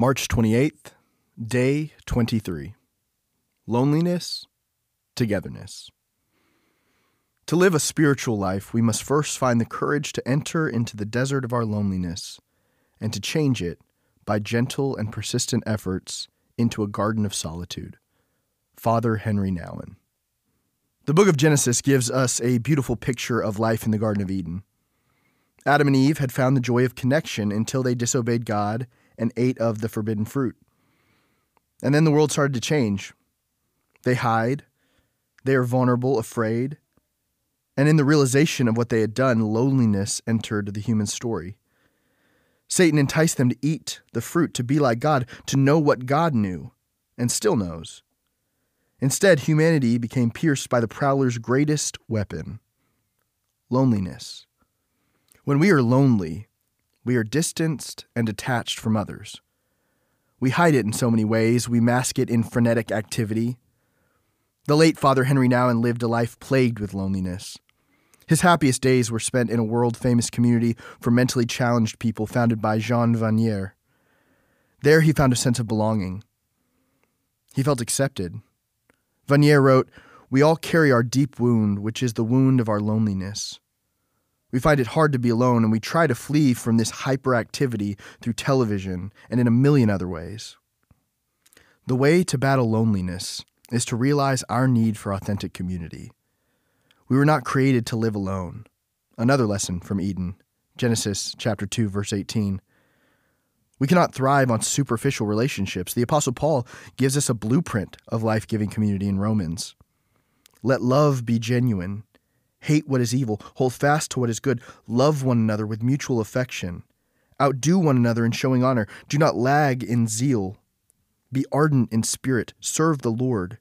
March 28th, day 23. Loneliness, togetherness. To live a spiritual life, we must first find the courage to enter into the desert of our loneliness and to change it by gentle and persistent efforts into a garden of solitude. Father Henry Nouwen. The book of Genesis gives us a beautiful picture of life in the Garden of Eden. Adam and Eve had found the joy of connection until they disobeyed God and ate of the forbidden fruit. And then the world started to change. They hide, they are vulnerable, afraid, and in the realization of what they had done, loneliness entered the human story. Satan enticed them to eat the fruit, to be like God, to know what God knew and still knows. Instead, humanity became pierced by the prowler's greatest weapon loneliness. When we are lonely, we are distanced and detached from others. We hide it in so many ways. We mask it in frenetic activity. The late Father Henry Nouwen lived a life plagued with loneliness. His happiest days were spent in a world famous community for mentally challenged people founded by Jean Vanier. There he found a sense of belonging. He felt accepted. Vanier wrote, We all carry our deep wound, which is the wound of our loneliness. We find it hard to be alone, and we try to flee from this hyperactivity through television and in a million other ways. The way to battle loneliness is to realize our need for authentic community. We were not created to live alone. Another lesson from Eden, Genesis chapter 2 verse 18. We cannot thrive on superficial relationships. The apostle Paul gives us a blueprint of life-giving community in Romans. Let love be genuine. Hate what is evil, hold fast to what is good, love one another with mutual affection. Outdo one another in showing honor. Do not lag in zeal. Be ardent in spirit, serve the Lord.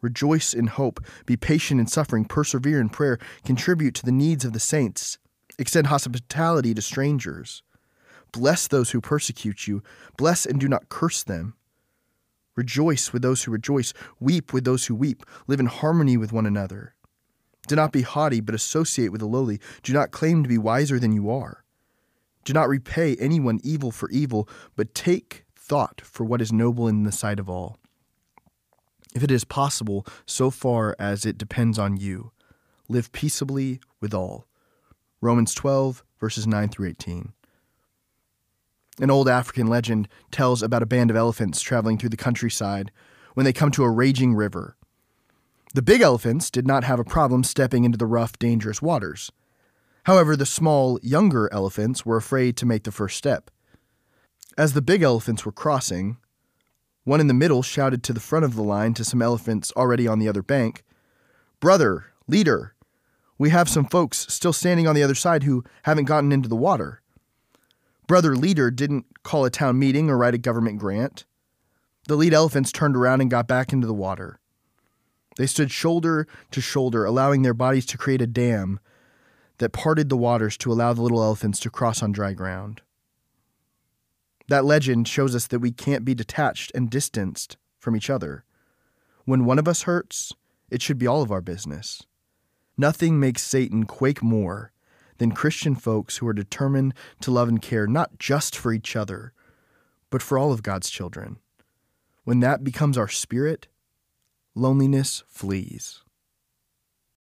Rejoice in hope, be patient in suffering, persevere in prayer, contribute to the needs of the saints, extend hospitality to strangers. Bless those who persecute you, bless and do not curse them. Rejoice with those who rejoice, weep with those who weep, live in harmony with one another. Do not be haughty, but associate with the lowly. Do not claim to be wiser than you are. Do not repay anyone evil for evil, but take thought for what is noble in the sight of all. If it is possible, so far as it depends on you, live peaceably with all. Romans 12, verses 9 through 18. An old African legend tells about a band of elephants traveling through the countryside when they come to a raging river. The big elephants did not have a problem stepping into the rough, dangerous waters. However, the small, younger elephants were afraid to make the first step. As the big elephants were crossing, one in the middle shouted to the front of the line to some elephants already on the other bank Brother, leader, we have some folks still standing on the other side who haven't gotten into the water. Brother Leader didn't call a town meeting or write a government grant. The lead elephants turned around and got back into the water. They stood shoulder to shoulder, allowing their bodies to create a dam that parted the waters to allow the little elephants to cross on dry ground. That legend shows us that we can't be detached and distanced from each other. When one of us hurts, it should be all of our business. Nothing makes Satan quake more than Christian folks who are determined to love and care not just for each other, but for all of God's children. When that becomes our spirit, loneliness flees.